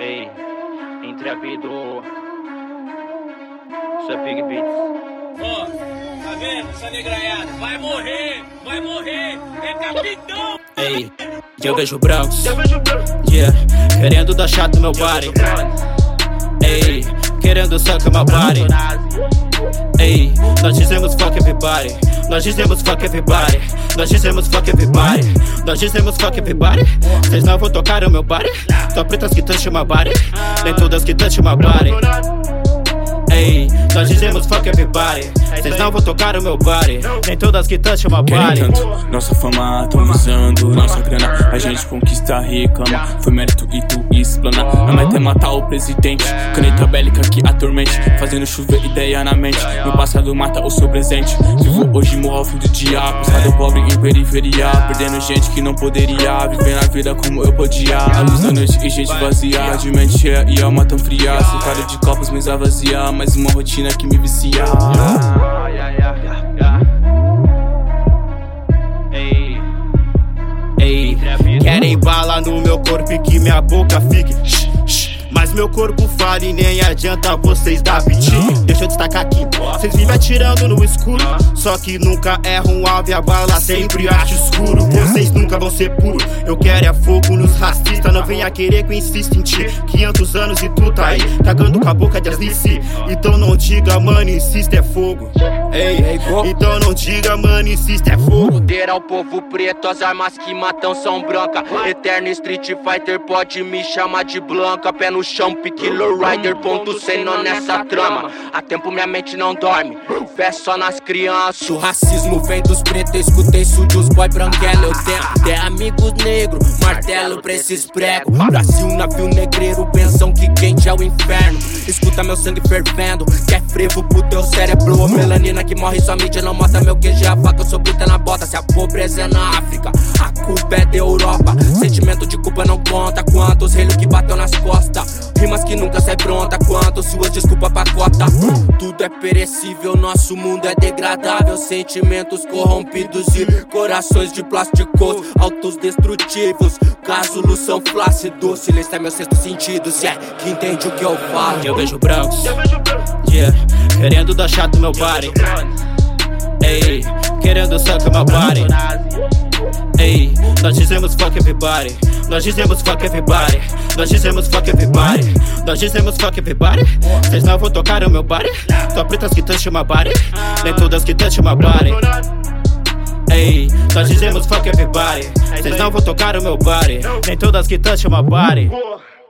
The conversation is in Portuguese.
Ei, intrépido. Isso é Pig Beats. Ó, tá vendo? Essa negraiada. Vai morrer, vai morrer. É capitão. Ei, eu vejo brancos. Yeah, querendo dar chato meu body. Ei, querendo suck my body. Ei, nós dizemos fuck everybody. Nós dizemos fuck everybody. Nós dizemos fuck everybody. Nós dizemos fuck everybody. Vocês não vão tocar o meu body. Só pretas que touch my body. Nem todas que touch my body. Ei, nós dizemos fuck everybody. Vocês não vão tocar o meu body. Nem todas que touch Querem body. tanto, nossa fama, tão visando nossa grana. A gente conquista, reclama. Foi mérito e tu explana. A meta é matar o presidente. Caneta bélica que atormente. Fazendo chover ideia na mente. Meu passado mata o seu presente. Vivo hoje, morro ao fim do dia. Passado pobre em periferia. Perdendo gente que não poderia. Viver na vida como eu podia. A luz da noite e gente vazia. De mente cheia e alma tão fria. Cercado de copos, mesa vazia. Mais uma rotina que me vicia. Querem bala no meu corpo e minha boca fique. Meu corpo fala e nem adianta vocês dar piti. Deixa eu destacar aqui. Vocês vivem atirando no escuro. Só que nunca erram um alvo e a bala sempre acha escuro. Vocês nunca vão ser puro. Eu quero é fogo nos racistas. Não venha querer que eu insista em ti. 500 anos e tu tá aí, cagando com a boca de aslice. Então não diga, mano, insista é fogo. Ei, então não diga, mano, insista é fogo. Poder ao povo preto, as armas que matam são brancas. Eterno Street Fighter pode me chamar de Blanca. Pé no chão, pique low rider, ponto nó nessa trama. Há tempo minha mente não dorme, fé só nas crianças. O racismo vem dos pretos, eu escutei isso de os boy branquelo. Eu tenho até amigos negros, martelo pra esses pregos. Brasil, navio negreiro, pensam que quente é o inferno. Escuta meu sangue fervendo, que é frevo pro teu cérebro. Melanina que morre, sua mídia não mostra meu QG. A faca, eu sou brita na bota. Se a pobreza é na África, a culpa é da Europa. Sentimento de culpa não conta. Quantos relhos que bateu nas costas. Rimas que nunca sai pronta. Quantos suas desculpas pacota. Tudo é perecível, nosso mundo é degradável. Sentimentos corrompidos e corações de plásticos. Autos destrutivos, cásulos são flácidos. Silêncio é meu sexto sentido. Se é que entende o que eu falo. Eu vejo brancos. Yeah, querendo dar chato meu body. Ei, querendo suck my body. Ei, nós dizemos fuck everybody. Nós dizemos fuck everybody. Nós dizemos fuck everybody. Nós dizemos fuck everybody. Vocês não vão tocar o meu body. Só pretas que touch my body. Nem todas que touch my body. Ei, nós dizemos fuck everybody. Vocês não vão tocar o meu body. Nem todas que touch my body.